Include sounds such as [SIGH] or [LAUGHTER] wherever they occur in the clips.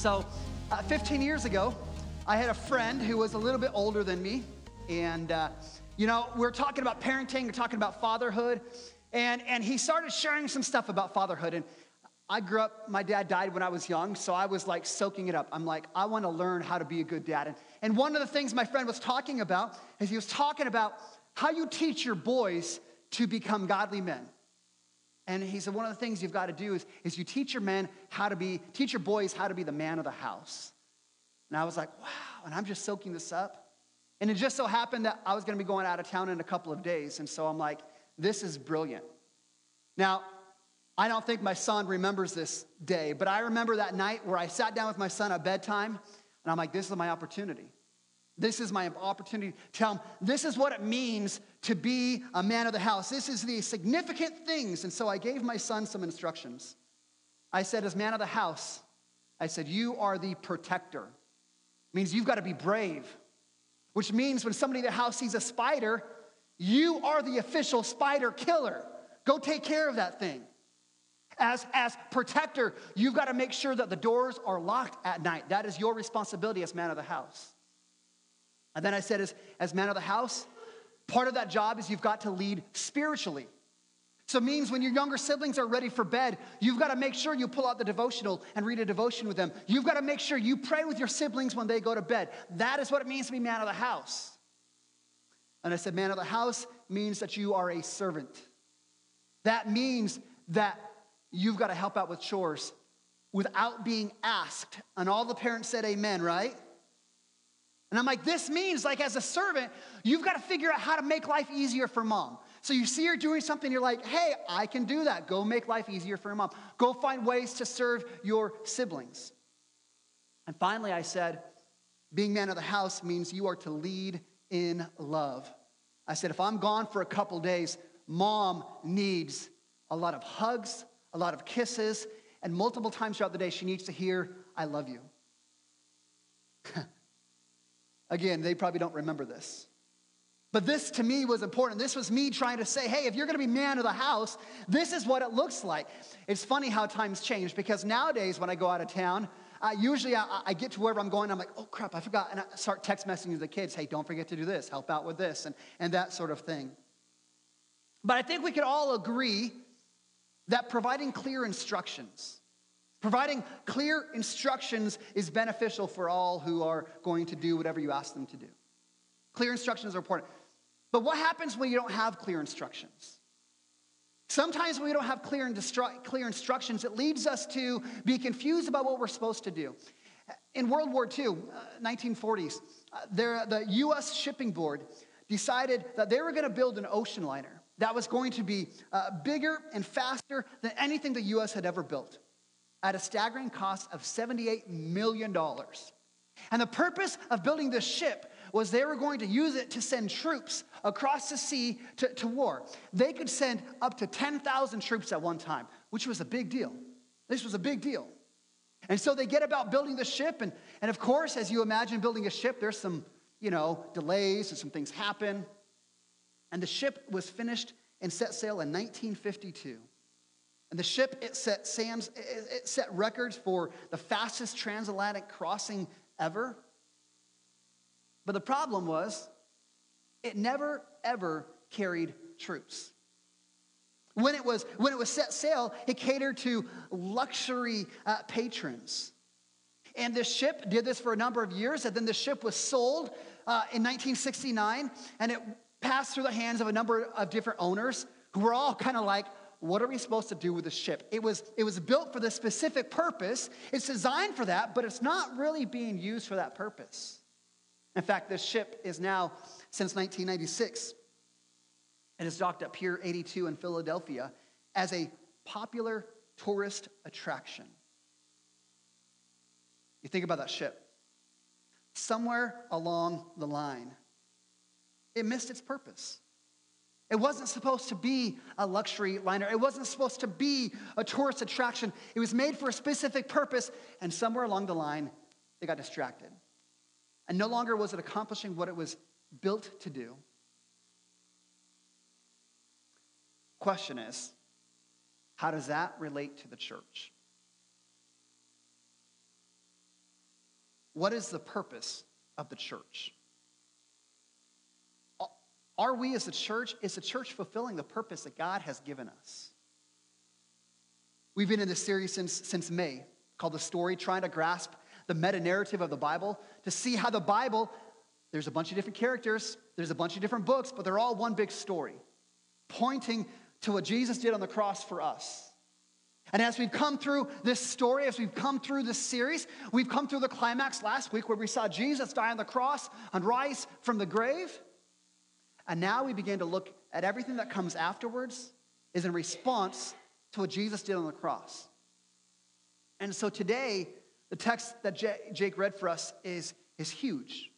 So, uh, 15 years ago, I had a friend who was a little bit older than me. And, uh, you know, we are talking about parenting, we're talking about fatherhood. And, and he started sharing some stuff about fatherhood. And I grew up, my dad died when I was young, so I was like soaking it up. I'm like, I want to learn how to be a good dad. And, and one of the things my friend was talking about is he was talking about how you teach your boys to become godly men. And he said, one of the things you've got to do is, is you teach your men how to be, teach your boys how to be the man of the house. And I was like, wow. And I'm just soaking this up. And it just so happened that I was going to be going out of town in a couple of days. And so I'm like, this is brilliant. Now, I don't think my son remembers this day, but I remember that night where I sat down with my son at bedtime, and I'm like, this is my opportunity. This is my opportunity to tell him this is what it means to be a man of the house. This is the significant things. And so I gave my son some instructions. I said, as man of the house, I said, you are the protector. It means you've got to be brave, which means when somebody in the house sees a spider, you are the official spider killer. Go take care of that thing. As, as protector, you've got to make sure that the doors are locked at night. That is your responsibility as man of the house. And then I said, as, as man of the house, part of that job is you've got to lead spiritually. So it means when your younger siblings are ready for bed, you've got to make sure you pull out the devotional and read a devotion with them. You've got to make sure you pray with your siblings when they go to bed. That is what it means to be man of the house. And I said, man of the house means that you are a servant. That means that you've got to help out with chores without being asked. And all the parents said amen, right? And I'm like, this means, like, as a servant, you've got to figure out how to make life easier for mom. So you see her doing something, you're like, hey, I can do that. Go make life easier for your mom. Go find ways to serve your siblings. And finally, I said, being man of the house means you are to lead in love. I said, if I'm gone for a couple days, mom needs a lot of hugs, a lot of kisses, and multiple times throughout the day, she needs to hear, I love you. Again, they probably don't remember this. But this to me was important. This was me trying to say, hey, if you're gonna be man of the house, this is what it looks like. It's funny how times change because nowadays when I go out of town, uh, usually I, I, get to wherever I'm going, I'm like, oh crap, I forgot. And I start text messaging the kids, hey, don't forget to do this, help out with this, and, and that sort of thing. But I think we could all agree that providing clear instructions, providing clear instructions is beneficial for all who are going to do whatever you ask them to do. Clear instructions are important. But what happens when you don't have clear instructions? Sometimes when we don't have clear, instru- clear instructions, it leads us to be confused about what we're supposed to do. In World War II, uh, 1940s, uh, there, the US Shipping Board decided that they were going to build an ocean liner that was going to be uh, bigger and faster than anything the US had ever built at a staggering cost of $78 million. And the purpose of building this ship was they were going to use it to send troops across the sea to, to war. They could send up to 10,000 troops at one time, which was a big deal. This was a big deal. And so they get about building the ship, and, and of course, as you imagine building a ship, there's some, you know, delays and some things happen. And the ship was finished and set sail in 1952. And the ship, it set, Sam's, it set records for the fastest transatlantic crossing ever. But the problem was, it never, ever carried troops. When it was, when it was set sail, it catered to luxury uh, patrons. And this ship did this for a number of years, and then the ship was sold uh, in 1969, and it passed through the hands of a number of different owners who were all kind of like, what are we supposed to do with the ship? It was, it was built for this specific purpose. It's designed for that, but it's not really being used for that purpose. In fact, this ship is now, since 1996, it has docked at Pier 82 in Philadelphia as a popular tourist attraction. You think about that ship. Somewhere along the line, it missed its purpose. It wasn't supposed to be a luxury liner. It wasn't supposed to be a tourist attraction. It was made for a specific purpose, and somewhere along the line, they got distracted. And no longer was it accomplishing what it was built to do. Question is, how does that relate to the church? what is the purpose of the church? Are we as a church, is the church fulfilling the purpose that God has given us? We've been in this series since, since May called The Story, trying to grasp the meta narrative of the Bible to see how the Bible, there's a bunch of different characters, there's a bunch of different books, but they're all one big story, pointing to what Jesus did on the cross for us. And as we've come through this story, as we've come through this series, we've come through the climax last week where we saw Jesus die on the cross and rise from the grave. And now we begin to look at everything that comes afterwards is in response to what Jesus did on the cross. And so today, the text that Jake read for us is, is huge.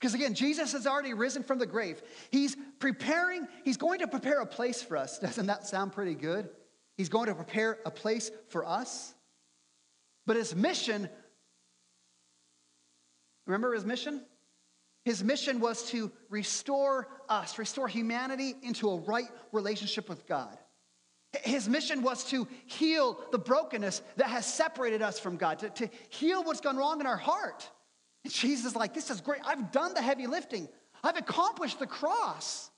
Because again, Jesus has already risen from the grave. He's preparing, he's going to prepare a place for us. [LAUGHS] Doesn't that sound pretty good? He's going to prepare a place for us. But his mission, remember his mission? His mission was to restore us, restore humanity into a right relationship with God. His mission was to heal the brokenness that has separated us from God, to, to heal what's gone wrong in our heart. And Jesus is like, This is great. I've done the heavy lifting, I've accomplished the cross.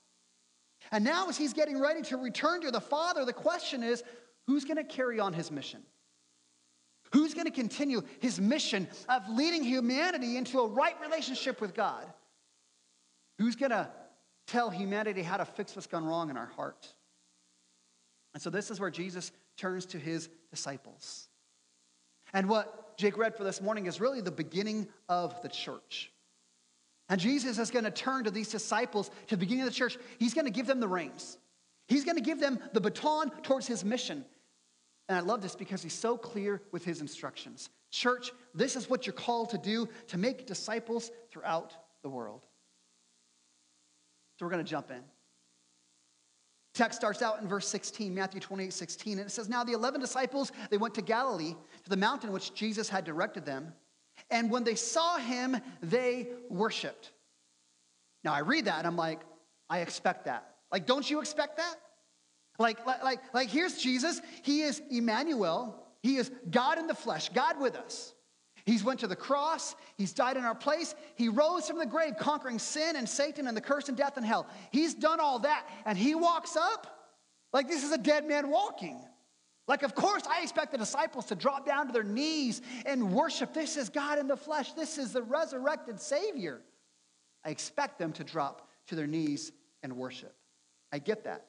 And now, as he's getting ready to return to the Father, the question is who's going to carry on his mission? Who's going to continue his mission of leading humanity into a right relationship with God? Who's going to tell humanity how to fix what's gone wrong in our heart? And so, this is where Jesus turns to his disciples. And what Jake read for this morning is really the beginning of the church. And Jesus is going to turn to these disciples to the beginning of the church. He's going to give them the reins. He's going to give them the baton towards his mission. And I love this because he's so clear with his instructions. Church, this is what you're called to do to make disciples throughout the world. So we're going to jump in. Text starts out in verse 16, Matthew 28, 16, and it says, Now the 11 disciples, they went to Galilee, to the mountain which Jesus had directed them. And when they saw him, they worshiped. Now I read that and I'm like, I expect that. Like, don't you expect that? Like, like, like, like here's Jesus. He is Emmanuel. He is God in the flesh, God with us. He's went to the cross. He's died in our place. He rose from the grave, conquering sin and Satan and the curse and death and hell. He's done all that, and he walks up like this is a dead man walking. Like, of course, I expect the disciples to drop down to their knees and worship. This is God in the flesh. This is the resurrected Savior. I expect them to drop to their knees and worship. I get that.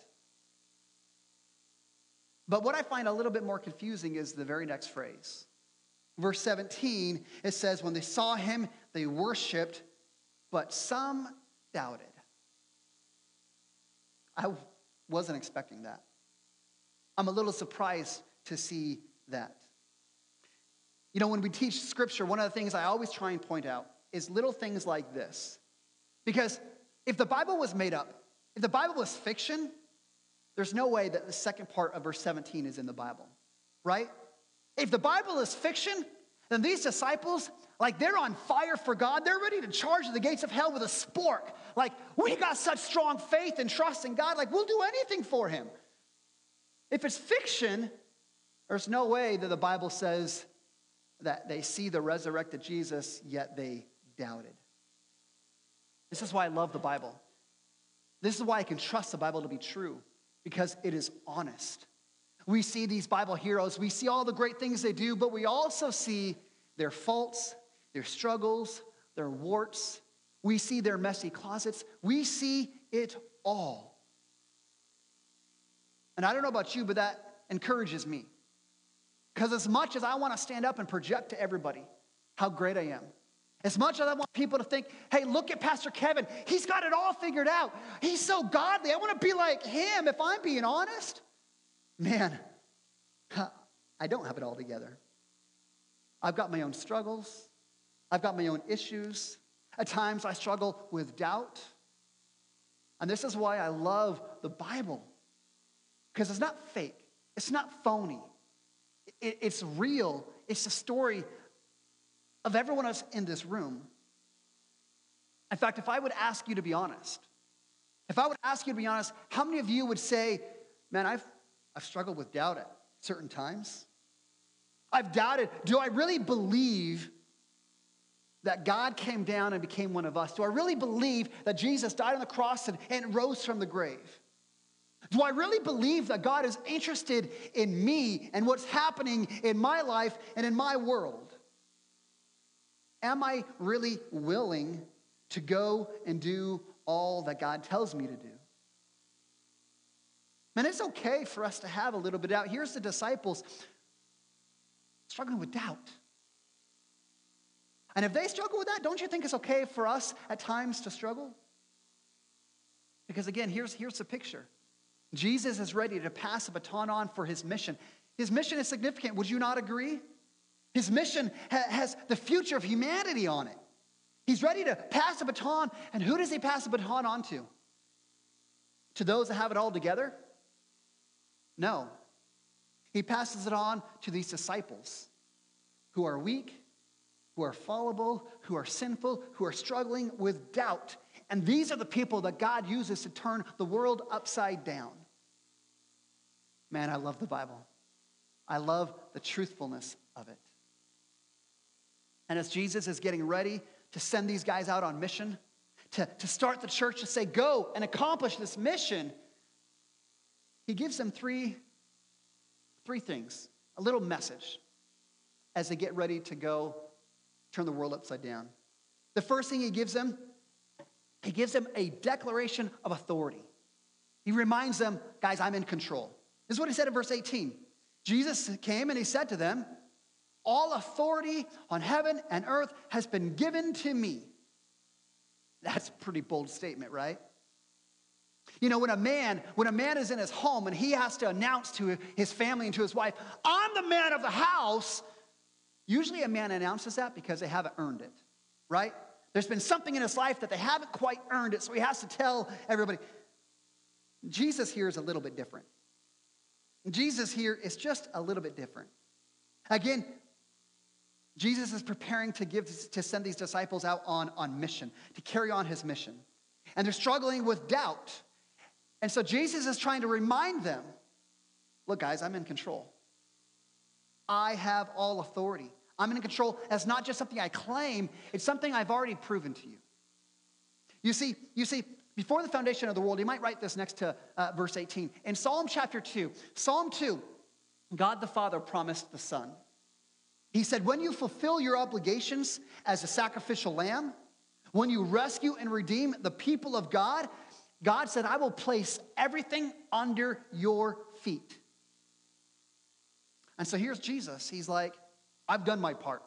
But what I find a little bit more confusing is the very next phrase. Verse 17, it says, When they saw him, they worshiped, but some doubted. I wasn't expecting that. I'm a little surprised to see that. You know, when we teach scripture, one of the things I always try and point out is little things like this. Because if the Bible was made up, if the Bible was fiction, there's no way that the second part of verse 17 is in the Bible, right? If the Bible is fiction, then these disciples, like they're on fire for God. They're ready to charge the gates of hell with a spork. Like, we got such strong faith and trust in God, like, we'll do anything for him. If it's fiction, there's no way that the Bible says that they see the resurrected Jesus, yet they doubted. This is why I love the Bible. This is why I can trust the Bible to be true, because it is honest. We see these Bible heroes, we see all the great things they do, but we also see their faults, their struggles, their warts. We see their messy closets. We see it all. And I don't know about you, but that encourages me. Because as much as I want to stand up and project to everybody how great I am, as much as I want people to think, hey, look at Pastor Kevin, he's got it all figured out. He's so godly. I want to be like him if I'm being honest man, I don't have it all together. I've got my own struggles, I've got my own issues. At times, I struggle with doubt. And this is why I love the Bible, because it's not fake, it's not phony, it's real. It's the story of everyone else in this room. In fact, if I would ask you to be honest, if I would ask you to be honest, how many of you would say, Man, I've, I've struggled with doubt at certain times. I've doubted do I really believe that God came down and became one of us? Do I really believe that Jesus died on the cross and, and rose from the grave? Do I really believe that God is interested in me and what's happening in my life and in my world? Am I really willing to go and do all that God tells me to do? Man, it's okay for us to have a little bit of doubt. Here's the disciples struggling with doubt. And if they struggle with that, don't you think it's okay for us at times to struggle? Because again, here's, here's the picture Jesus is ready to pass a baton on for his mission. His mission is significant. Would you not agree? His mission ha- has the future of humanity on it. He's ready to pass a baton. And who does he pass a baton on to? To those that have it all together? No. He passes it on to these disciples who are weak, who are fallible, who are sinful, who are struggling with doubt. And these are the people that God uses to turn the world upside down. Man, I love the Bible. I love the truthfulness of it. And as Jesus is getting ready to send these guys out on mission, to, to start the church to say, go and accomplish this mission, he gives them three, three things, a little message as they get ready to go turn the world upside down. The first thing he gives them, he gives them a declaration of authority. He reminds them, guys, I'm in control. This is what he said in verse 18. Jesus came and he said to them, All authority on heaven and earth has been given to me. That's a pretty bold statement, right? You know, when a man, when a man is in his home and he has to announce to his family and to his wife, I'm the man of the house, Usually a man announces that because they haven't earned it, right? There's been something in his life that they haven't quite earned it, so he has to tell everybody. Jesus here is a little bit different. Jesus here is just a little bit different. Again, Jesus is preparing to give to send these disciples out on, on mission, to carry on his mission. And they're struggling with doubt. And so Jesus is trying to remind them, look, guys, I'm in control. I have all authority. I'm in control. That's not just something I claim, it's something I've already proven to you. You see, you see, before the foundation of the world, you might write this next to uh, verse 18. In Psalm chapter 2, Psalm 2, God the Father promised the Son. He said, When you fulfill your obligations as a sacrificial lamb, when you rescue and redeem the people of God, God said, I will place everything under your feet. And so here's Jesus. He's like, I've done my part.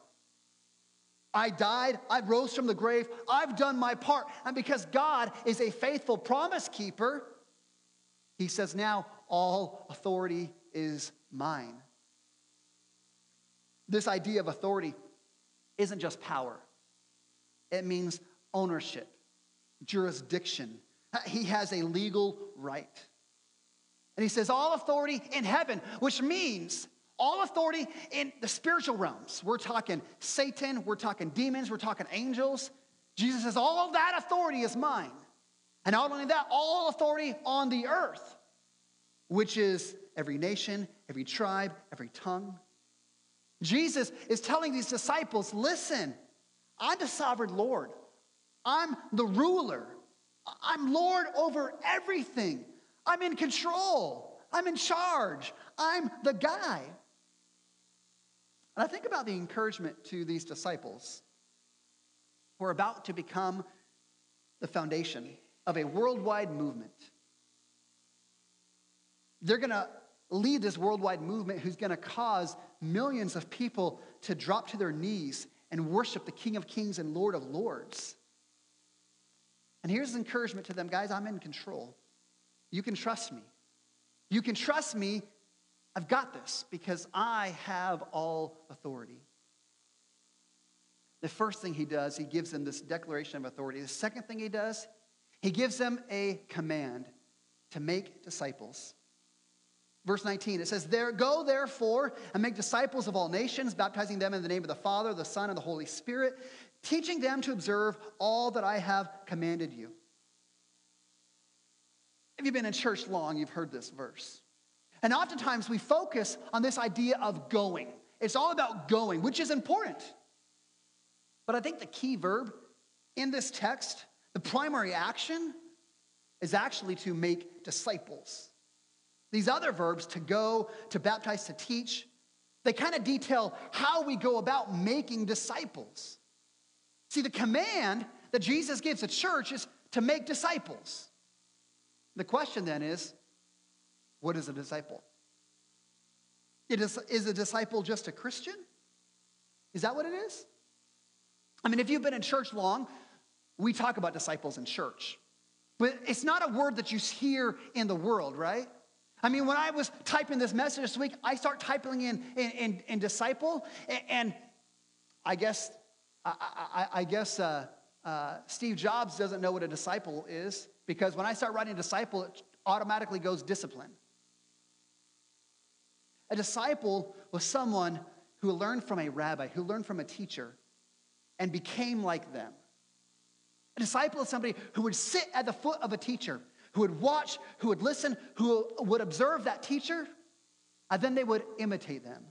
I died, I rose from the grave, I've done my part. And because God is a faithful promise keeper, he says, Now all authority is mine. This idea of authority isn't just power, it means ownership, jurisdiction. He has a legal right. And he says, All authority in heaven, which means all authority in the spiritual realms. We're talking Satan, we're talking demons, we're talking angels. Jesus says, All of that authority is mine. And not only that, all authority on the earth, which is every nation, every tribe, every tongue. Jesus is telling these disciples listen, I'm the sovereign Lord, I'm the ruler, I'm Lord over everything, I'm in control, I'm in charge, I'm the guy. And I think about the encouragement to these disciples who are about to become the foundation of a worldwide movement. They're going to lead this worldwide movement who's going to cause millions of people to drop to their knees and worship the King of Kings and Lord of Lords. And here's encouragement to them guys, I'm in control. You can trust me. You can trust me I've got this because I have all authority. The first thing he does, he gives them this declaration of authority. The second thing he does, he gives them a command to make disciples. Verse 19, it says, There go therefore and make disciples of all nations, baptizing them in the name of the Father, the Son, and the Holy Spirit, teaching them to observe all that I have commanded you. If you've been in church long, you've heard this verse. And oftentimes we focus on this idea of going. It's all about going, which is important. But I think the key verb in this text, the primary action, is actually to make disciples. These other verbs, to go, to baptize, to teach, they kind of detail how we go about making disciples. See, the command that Jesus gives the church is to make disciples. The question then is what is a disciple? Is, is a disciple just a Christian? Is that what it is? I mean, if you've been in church long, we talk about disciples in church. But it's not a word that you hear in the world, right? I mean, when I was typing this message this week, I start typing in, in, in, in disciple, and, and, I guess, I, I, I guess uh, uh, Steve Jobs doesn't know what a disciple is because when I start writing disciple, it automatically goes discipline. A disciple was someone who learned from a rabbi, who learned from a teacher, and became like them. A disciple is somebody who would sit at the foot of a teacher, who would watch, who would listen, who would observe that teacher, and then they would imitate them.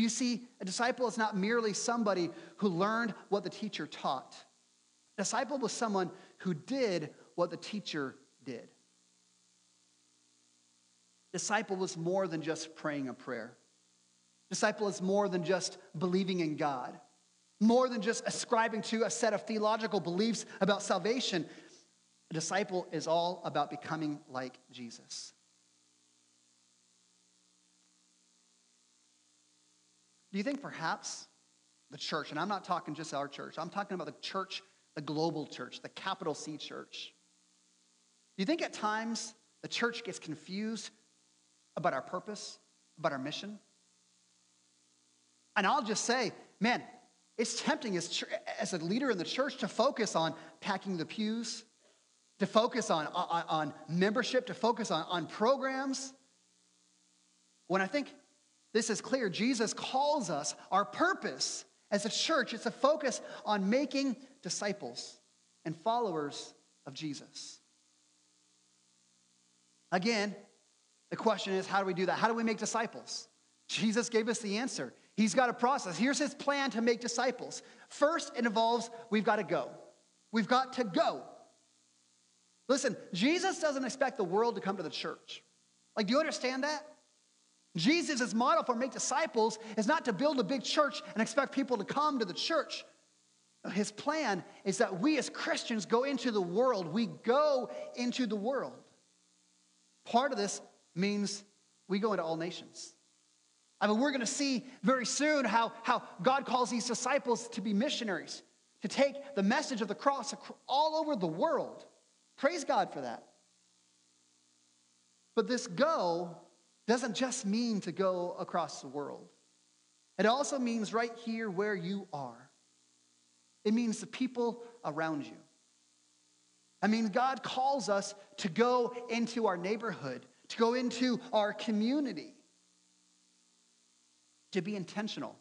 You see, a disciple is not merely somebody who learned what the teacher taught. A disciple was someone who did what the teacher did. A Disciple was more than just praying a prayer. A Disciple is more than just believing in God, more than just ascribing to a set of theological beliefs about salvation. A disciple is all about becoming like Jesus. Do you think perhaps the church, and I'm not talking just our church, I'm talking about the church, the global church, the capital C church. Do you think at times the church gets confused about our purpose, about our mission. And I'll just say, man, it's tempting as, as a leader in the church to focus on packing the pews, to focus on, on, on membership, to focus on, on programs. When I think this is clear, Jesus calls us, our purpose as a church is to focus on making disciples and followers of Jesus. Again, the question is, how do we do that? How do we make disciples? Jesus gave us the answer. He's got a process. Here's his plan to make disciples. First, it involves we've got to go. We've got to go. Listen, Jesus doesn't expect the world to come to the church. Like, do you understand that? Jesus' model for make disciples is not to build a big church and expect people to come to the church. His plan is that we as Christians go into the world. We go into the world. Part of this means we go into all nations. I mean, we're going to see very soon how, how God calls these disciples to be missionaries, to take the message of the cross all over the world. Praise God for that. But this go doesn't just mean to go across the world, it also means right here where you are. It means the people around you. I mean, God calls us to go into our neighborhood, to go into our community, to be intentional.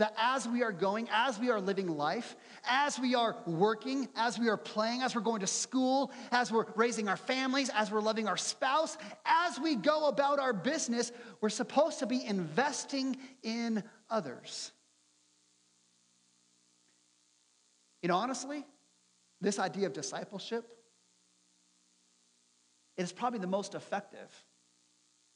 That as we are going, as we are living life, as we are working, as we are playing, as we're going to school, as we're raising our families, as we're loving our spouse, as we go about our business, we're supposed to be investing in others. You know, honestly, this idea of discipleship it is probably the most effective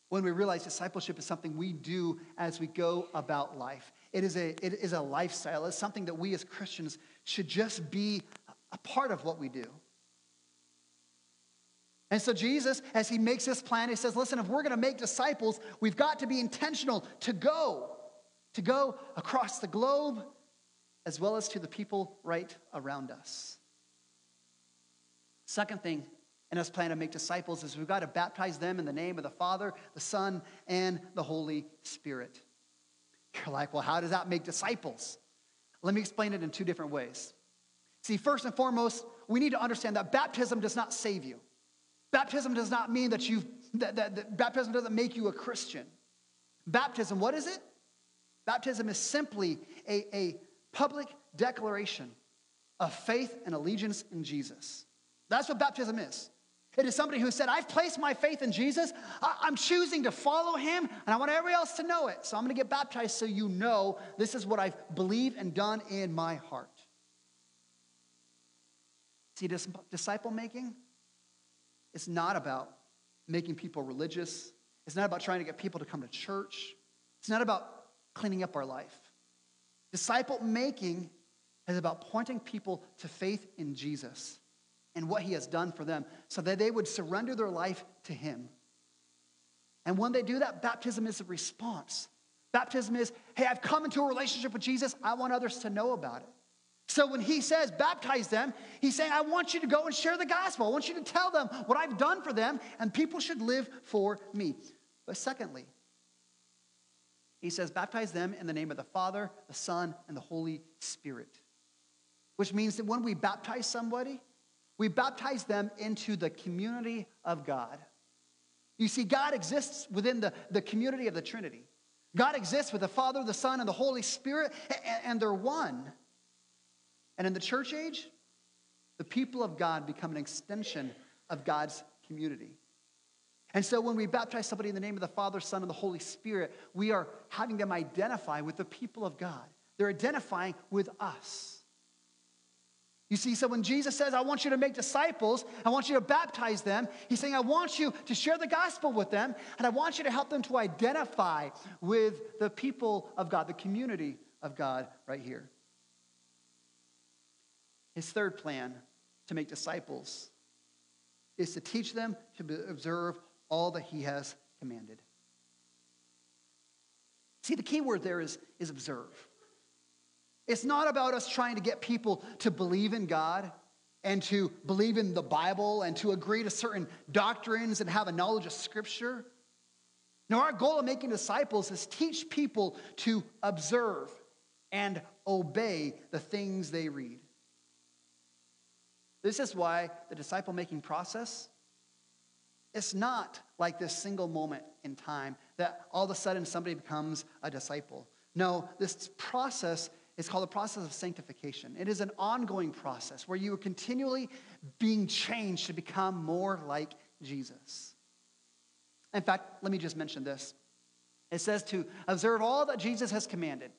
when we realize discipleship is something we do as we go about life. It is a, it is a lifestyle, it's something that we as Christians should just be a part of what we do. And so, Jesus, as he makes this plan, he says, Listen, if we're going to make disciples, we've got to be intentional to go, to go across the globe, as well as to the people right around us. Second thing in us plan to make disciples is we've got to baptize them in the name of the Father, the Son, and the Holy Spirit. You're like, well, how does that make disciples? Let me explain it in two different ways. See, first and foremost, we need to understand that baptism does not save you. Baptism does not mean that you that, that, that baptism doesn't make you a Christian. Baptism, what is it? Baptism is simply a, a public declaration of faith and allegiance in Jesus. That's what baptism is. It is somebody who said, I've placed my faith in Jesus. I'm choosing to follow him, and I want everybody else to know it. So I'm going to get baptized so you know this is what I've believed and done in my heart. See, disciple making is not about making people religious, it's not about trying to get people to come to church, it's not about cleaning up our life. Disciple making is about pointing people to faith in Jesus and what he has done for them so that they would surrender their life to him. And when they do that, baptism is a response. Baptism is, hey, I've come into a relationship with Jesus. I want others to know about it. So when he says baptize them, he's saying, I want you to go and share the gospel. I want you to tell them what I've done for them, and people should live for me. But secondly, he says, baptize them in the name of the Father, the Son, and the Holy Spirit. Which means that when we baptize somebody, we baptize them into the community of God. You see, God exists within the, the community of the Trinity. God exists with the Father, the Son, and the Holy Spirit, and, and they're one. And in the church age, the people of God become an extension of God's community. And so when we baptize somebody in the name of the Father, Son, and the Holy Spirit, we are having them identify with the people of God. They're identifying with us. You see, so when Jesus says, I want you to make disciples, I want you to baptize them, he's saying, I want you to share the gospel with them, and I want you to help them to identify with the people of God, the community of God right here. His third plan to make disciples is to teach them to observe all that he has commanded. See, the key word there is, is observe. It's not about us trying to get people to believe in God and to believe in the Bible and to agree to certain doctrines and have a knowledge of Scripture. No, our goal of making disciples is teach people to observe and obey the things they read. This is why the disciple making process it's not like this single moment in time that all of a sudden somebody becomes a disciple. No, this process is called the process of sanctification. It is an ongoing process where you are continually being changed to become more like Jesus. In fact, let me just mention this. It says to observe all that Jesus has commanded.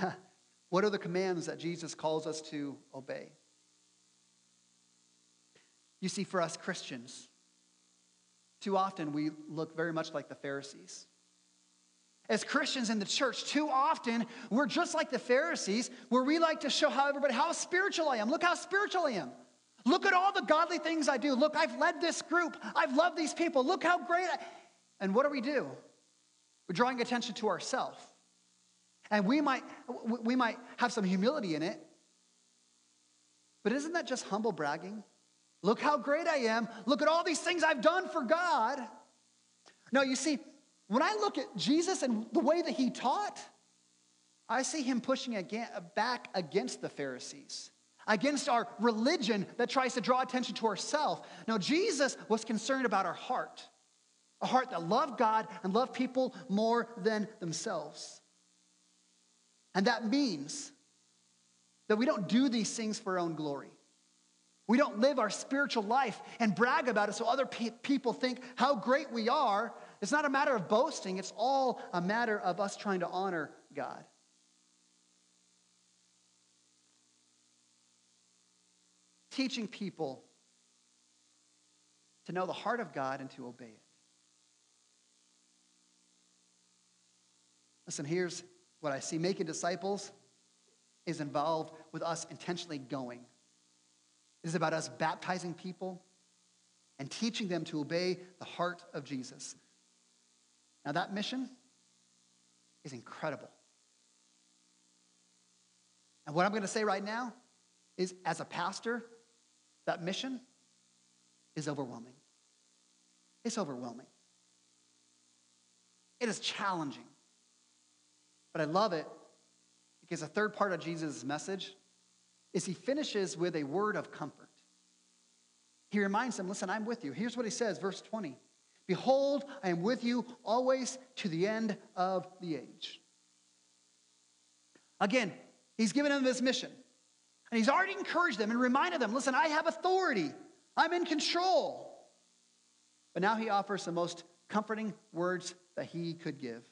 [LAUGHS] what are the commands that Jesus calls us to obey? You see, for us Christians, too often we look very much like the Pharisees. As Christians in the church, too often we're just like the Pharisees, where we like to show how everybody how spiritual I am. Look how spiritual I am. Look at all the godly things I do. Look, I've led this group. I've loved these people. Look how great I And what do we do? We're drawing attention to ourselves. And we might we might have some humility in it. But isn't that just humble bragging? Look how great I am. Look at all these things I've done for God. No, you see, when I look at Jesus and the way that he taught, I see him pushing again, back against the Pharisees, against our religion that tries to draw attention to ourselves. Now, Jesus was concerned about our heart, a heart that loved God and loved people more than themselves. And that means that we don't do these things for our own glory. We don't live our spiritual life and brag about it so other pe- people think how great we are. It's not a matter of boasting, it's all a matter of us trying to honor God. Teaching people to know the heart of God and to obey it. Listen, here's what I see making disciples is involved with us intentionally going it is about us baptizing people and teaching them to obey the heart of Jesus. Now, that mission is incredible. And what I'm going to say right now is, as a pastor, that mission is overwhelming. It's overwhelming. It is challenging. But I love it because the third part of Jesus' message is he finishes with a word of comfort. He reminds them, listen, I'm with you. Here's what he says, verse 20 Behold, I am with you always to the end of the age. Again, he's given them this mission. And he's already encouraged them and reminded them listen, I have authority. I'm in control. But now he offers the most comforting words that he could give.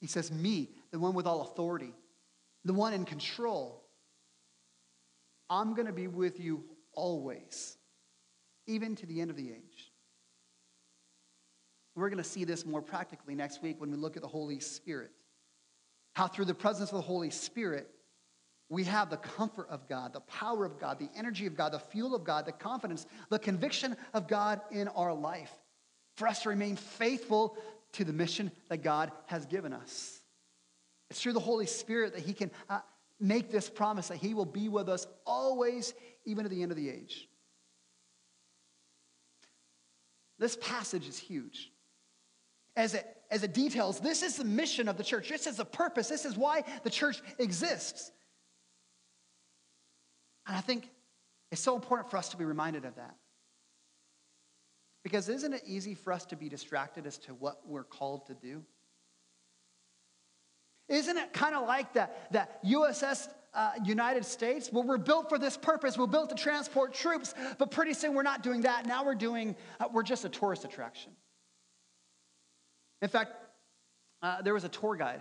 He says, Me, the one with all authority, the one in control, I'm going to be with you always, even to the end of the age. We're going to see this more practically next week when we look at the Holy Spirit. How, through the presence of the Holy Spirit, we have the comfort of God, the power of God, the energy of God, the fuel of God, the confidence, the conviction of God in our life for us to remain faithful to the mission that God has given us. It's through the Holy Spirit that He can uh, make this promise that He will be with us always, even to the end of the age. This passage is huge as it, as it details this is the mission of the church, this is the purpose, this is why the church exists. And I think it's so important for us to be reminded of that. Because isn't it easy for us to be distracted as to what we're called to do? Isn't it kind of like that, that USS uh, United States? Well, we're built for this purpose. We're built to transport troops, but pretty soon we're not doing that. Now we're doing, uh, we're just a tourist attraction. In fact, uh, there was a tour guide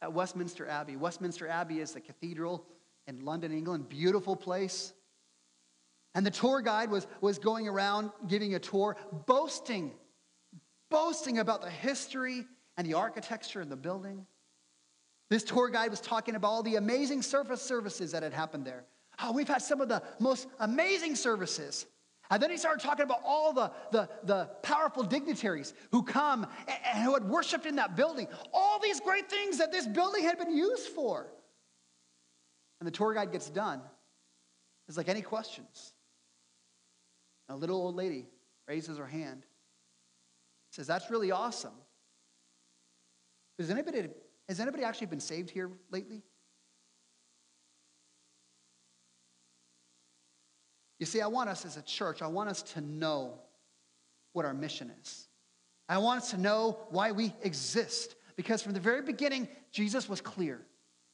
at Westminster Abbey. Westminster Abbey is the cathedral in London, England, beautiful place. And the tour guide was, was going around giving a tour, boasting, boasting about the history and the architecture of the building. This tour guide was talking about all the amazing surface services that had happened there. Oh, we've had some of the most amazing services. And then he started talking about all the, the, the powerful dignitaries who come and, and who had worshiped in that building. All these great things that this building had been used for. And the tour guide gets done. It's like, any questions? A little old lady raises her hand, says, That's really awesome. Has anybody, has anybody actually been saved here lately? You see, I want us as a church, I want us to know what our mission is. I want us to know why we exist. Because from the very beginning, Jesus was clear.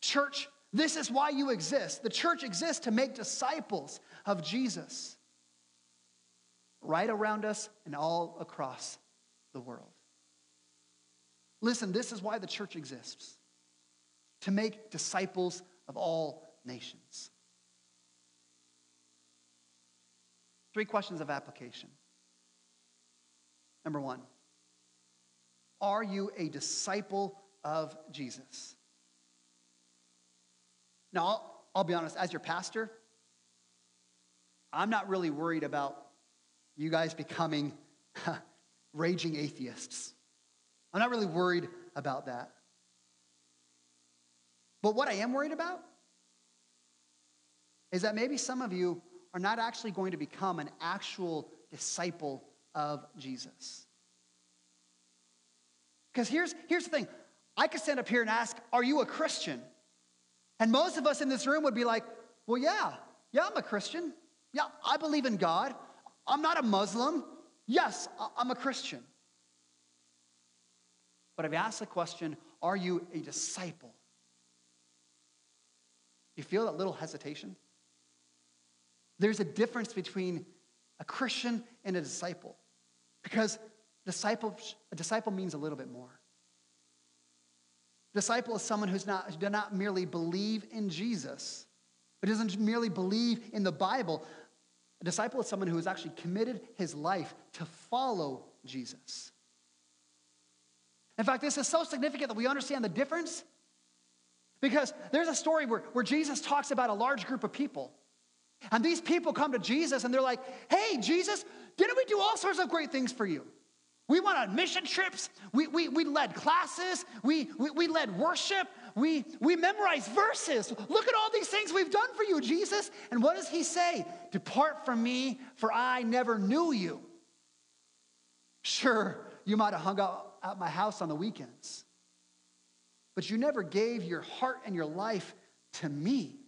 Church, this is why you exist. The church exists to make disciples of Jesus right around us and all across the world. Listen, this is why the church exists to make disciples of all nations. Three questions of application. Number one, are you a disciple of Jesus? Now, I'll, I'll, be honest, as your pastor, I'm not really worried about you guys becoming raging atheists. I'm not really worried about that. But what I am worried about is that maybe some of you are not actually going to become an actual disciple of Jesus. Because here's, here's the thing I could stand up here and ask, Are you a Christian? And most of us in this room would be like, Well, yeah, yeah, I'm a Christian. Yeah, I believe in God. I'm not a Muslim. Yes, I'm a Christian. But I've asked the question Are you a disciple? You feel that little hesitation? There's a difference between a Christian and a disciple because disciple, a disciple means a little bit more. Disciple is someone who's not, who does not merely believe in Jesus, but doesn't merely believe in the Bible. A disciple is someone who has actually committed his life to follow Jesus. In fact, this is so significant that we understand the difference because there's a story where, where Jesus talks about a large group of people. And these people come to Jesus and they're like, hey, Jesus, didn't we do all sorts of great things for you? We went on mission trips. We, we, we led classes. We, we, we led worship. We, we memorized verses. Look at all these things we've done for you, Jesus. And what does he say? Depart from me, for I never knew you. Sure, you might have hung out at my house on the weekends, but you never gave your heart and your life to me.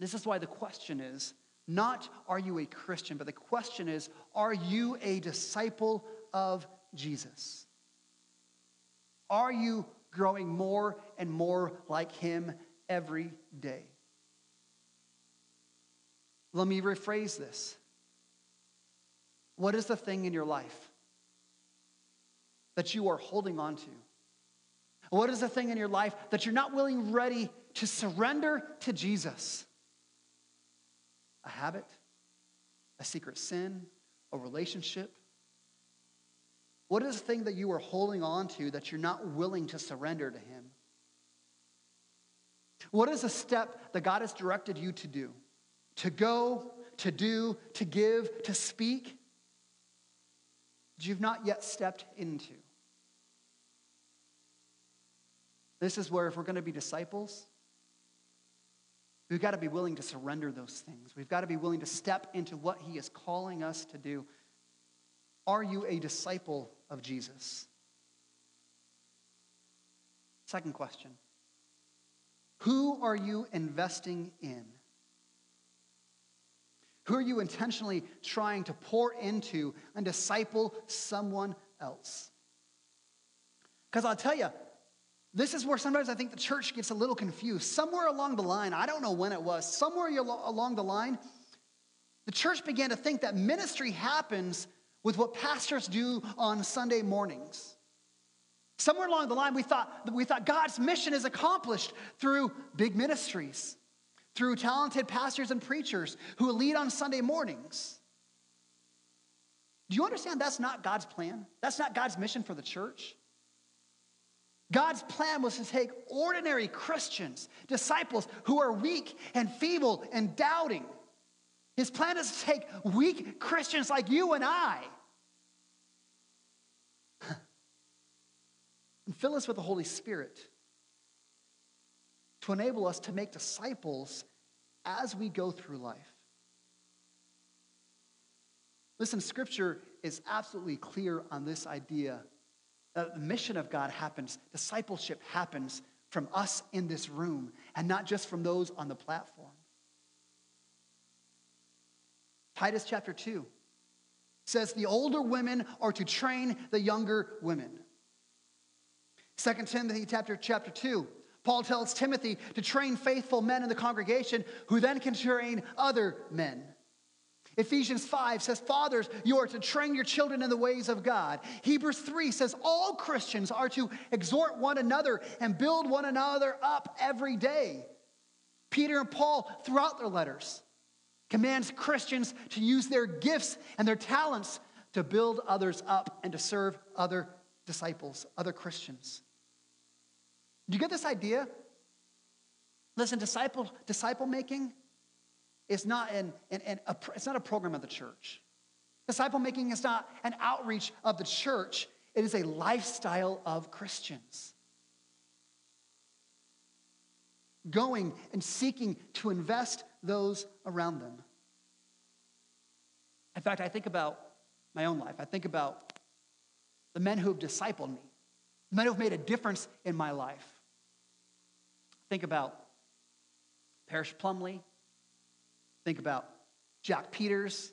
This is why the question is not are you a Christian, but the question is are you a disciple of Jesus? Are you growing more and more like him every day? Let me rephrase this. What is the thing in your life that you are holding on to? What is the thing in your life that you're not willing, ready to surrender to Jesus? A habit, a secret sin, a relationship? What is the thing that you are holding on to that you're not willing to surrender to Him? What is a step that God has directed you to do? To go, to do, to give, to speak that you've not yet stepped into? This is where, if we're going to be disciples, we've got to be willing to surrender those things. We've got to be willing to step into what He is calling us to do. Are you a disciple of Jesus? Second question Who are you investing in? Who are you intentionally trying to pour into and disciple someone else? Because I'll tell you, this is where sometimes I think the church gets a little confused. Somewhere along the line, I don't know when it was, somewhere along the line, the church began to think that ministry happens with what pastors do on Sunday mornings. Somewhere along the line, we thought, we thought God's mission is accomplished through big ministries, through talented pastors and preachers who lead on Sunday mornings. Do you understand that's not God's plan? That's not God's mission for the church. God's plan was to take ordinary Christians, disciples who are weak and feeble and doubting. His plan is to take weak Christians like you and I [LAUGHS] and fill us with the Holy Spirit to enable us to make disciples as we go through life. Listen, Scripture is absolutely clear on this idea the mission of God happens, discipleship happens from us in this room and not just from those on the platform. Titus chapter 2 says the older women are to train the younger women. 2 Timothy chapter, chapter 2, Paul tells Timothy to train faithful men in the congregation who then can train other men. Ephesians 5 says, Fathers, you are to train your children in the ways of God. Hebrews 3 says, All Christians are to exhort one another and build one another up every day. Peter and Paul, throughout their letters, commands Christians to use their gifts and their talents to build others up and to serve other disciples, other Christians. Do you get this idea? Listen, disciple, disciple making is not, an, an, an a, it's not a program of the church. Disciple making is not an outreach of the church, it is a lifestyle of Christians. Going and seeking to invest those around them. In fact, I think about my own life. I think about the men who have discipled me, the men who have made a difference in my life. Think about Parish Plumley, Think about Jack Peters.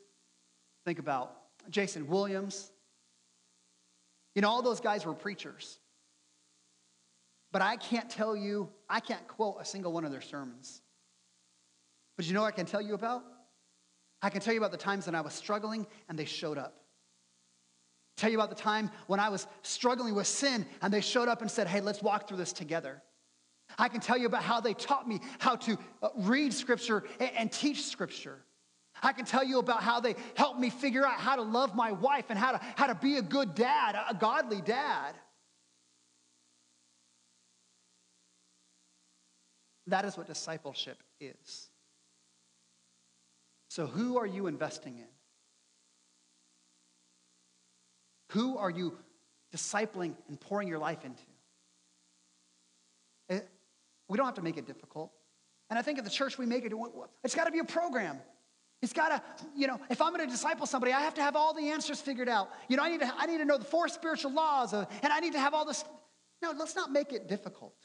Think about Jason Williams. You know, all those guys were preachers. But I can't tell you, I can't quote a single one of their sermons. But you know what I can tell you about? I can tell you about the times when I was struggling and they showed up. Tell you about the time when I was struggling with sin and they showed up and said, hey, let's walk through this together. I can tell you about how they taught me how to uh, read Scripture and teach Scripture. I can tell you about how they helped me figure out how to love my wife and how to, how to be a good dad, a godly dad. That is what discipleship is. So, who are you investing in? Who are you discipling and pouring your life into? We don't have to make it difficult. And I think at the church we make it, it's got to be a program. It's got to, you know, if I'm going to disciple somebody, I have to have all the answers figured out. You know, I need to, I need to know the four spiritual laws, of, and I need to have all this. No, let's not make it difficult.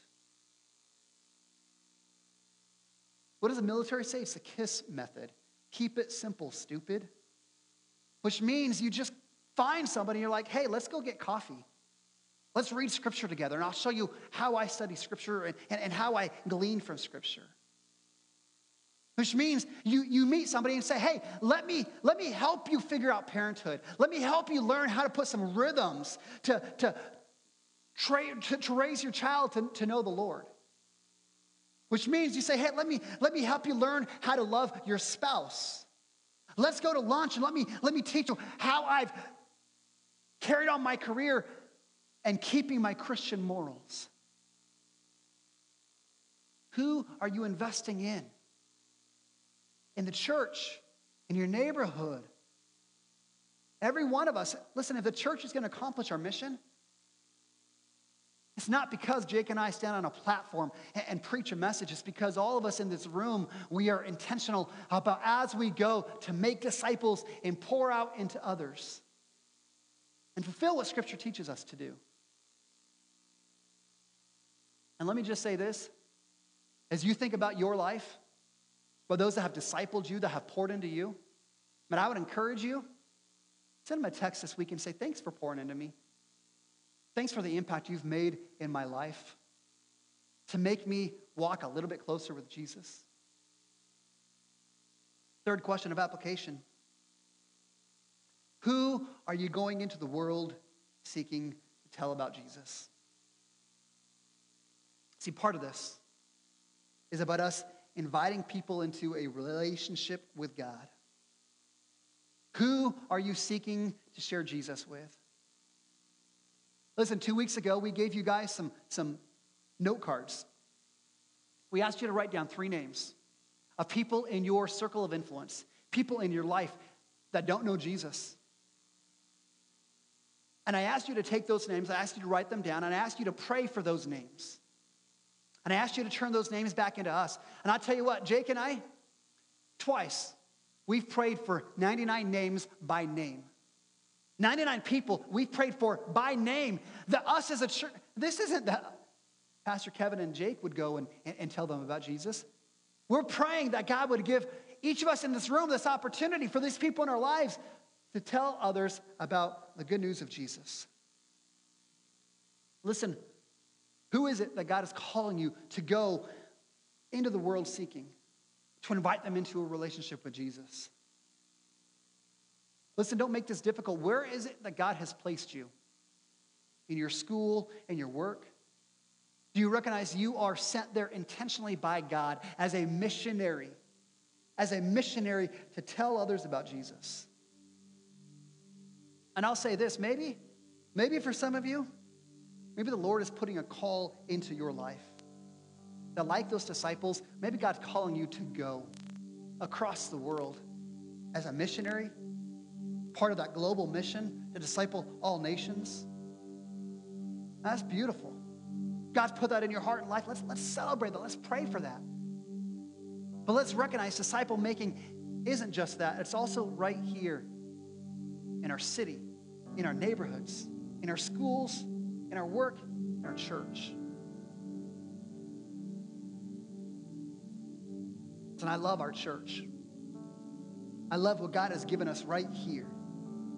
What does the military say? It's the KISS method. Keep it simple, stupid. Which means you just find somebody, and you're like, hey, let's go get coffee. Let's read Scripture together, and I'll show you how I study Scripture and, and, and how I glean from Scripture. which means you, you meet somebody and say, hey, let me, let me help you figure out parenthood. Let me help you learn how to put some rhythms to, to, tra- to, to raise your child to, to know the Lord. Which means you say, hey, let me, let me help you learn how to love your spouse. Let's go to lunch and let me, let me teach you how I've carried on my career and keeping my Christian morals. Who are you investing in? In the church, in your neighborhood. Every one of us, listen, if the church is going to accomplish our mission, it's not because Jake and I stand on a platform and, and, preach a message. It's because all of us in this room, we are intentional about as we go to make disciples and pour out into others and fulfill what Scripture teaches us to do. And let me just say this as you think about your life, for those that have discipled you, that have poured into you, but I would encourage you send them a text this week and say, Thanks for pouring into me. Thanks for the impact you've made in my life to make me walk a little bit closer with Jesus. Third question of application Who are you going into the world seeking to tell about Jesus? See, part of this is about us inviting people into a relationship with God. Who are you seeking to share Jesus with? Listen, two weeks ago, we gave you guys some, some note cards. We asked you to write down three names of people in your circle of influence, people in your life that don't know Jesus. And I asked you to take those names, I asked you to write them down, and I asked you to pray for those names. And I asked you to turn those names back into us. And I'll tell you what, Jake and I, twice, we've prayed for 99 names by name. 99 people we've prayed for by name. That us as a church, this isn't that Pastor Kevin and Jake would go and, and, and tell them about Jesus. We're praying that God would give each of us in this room this opportunity for these people in our lives to tell others about the good news of Jesus. Listen, who is it that God is calling you to go into the world seeking, to invite them into a relationship with Jesus? Listen, don't make this difficult. Where is it that God has placed you? In your school, in your work? Do you recognize you are sent there intentionally by God as a missionary, as a missionary to tell others about Jesus? And I'll say this maybe, maybe for some of you, maybe the Lord is putting a call into your life. That, like those disciples, maybe God's calling you to go across the world as a missionary part of that global mission to disciple all nations. That's beautiful. God's put that in your heart and life. Let's, let's celebrate that. Let's pray for that. But let's recognize disciple making isn't just that, it's also right here in our city, in our neighborhoods, in our schools, in our work, in our church. And I love our church. I love what God has given us right here.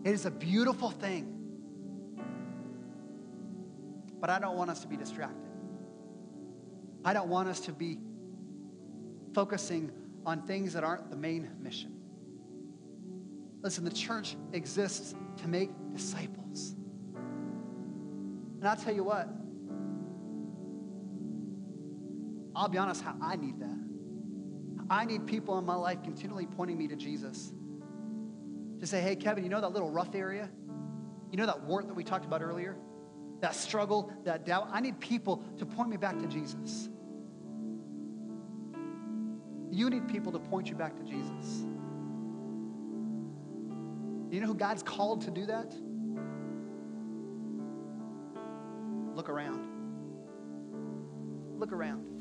It is a beautiful thing. But I don't want us to be distracted. I don't want us to be focusing on things that aren't the main mission. Listen, the church exists to make disciples. And I'll tell you what, I'll be honest, how I need that. I need people in my life continually pointing me to Jesus to say, hey, Kevin, you know that little rough area? You know that wart that we talked about earlier? That struggle, that doubt? I need people to point me back to Jesus. You need people to point you back to Jesus. You know who God's called to do that? Look around. Look around.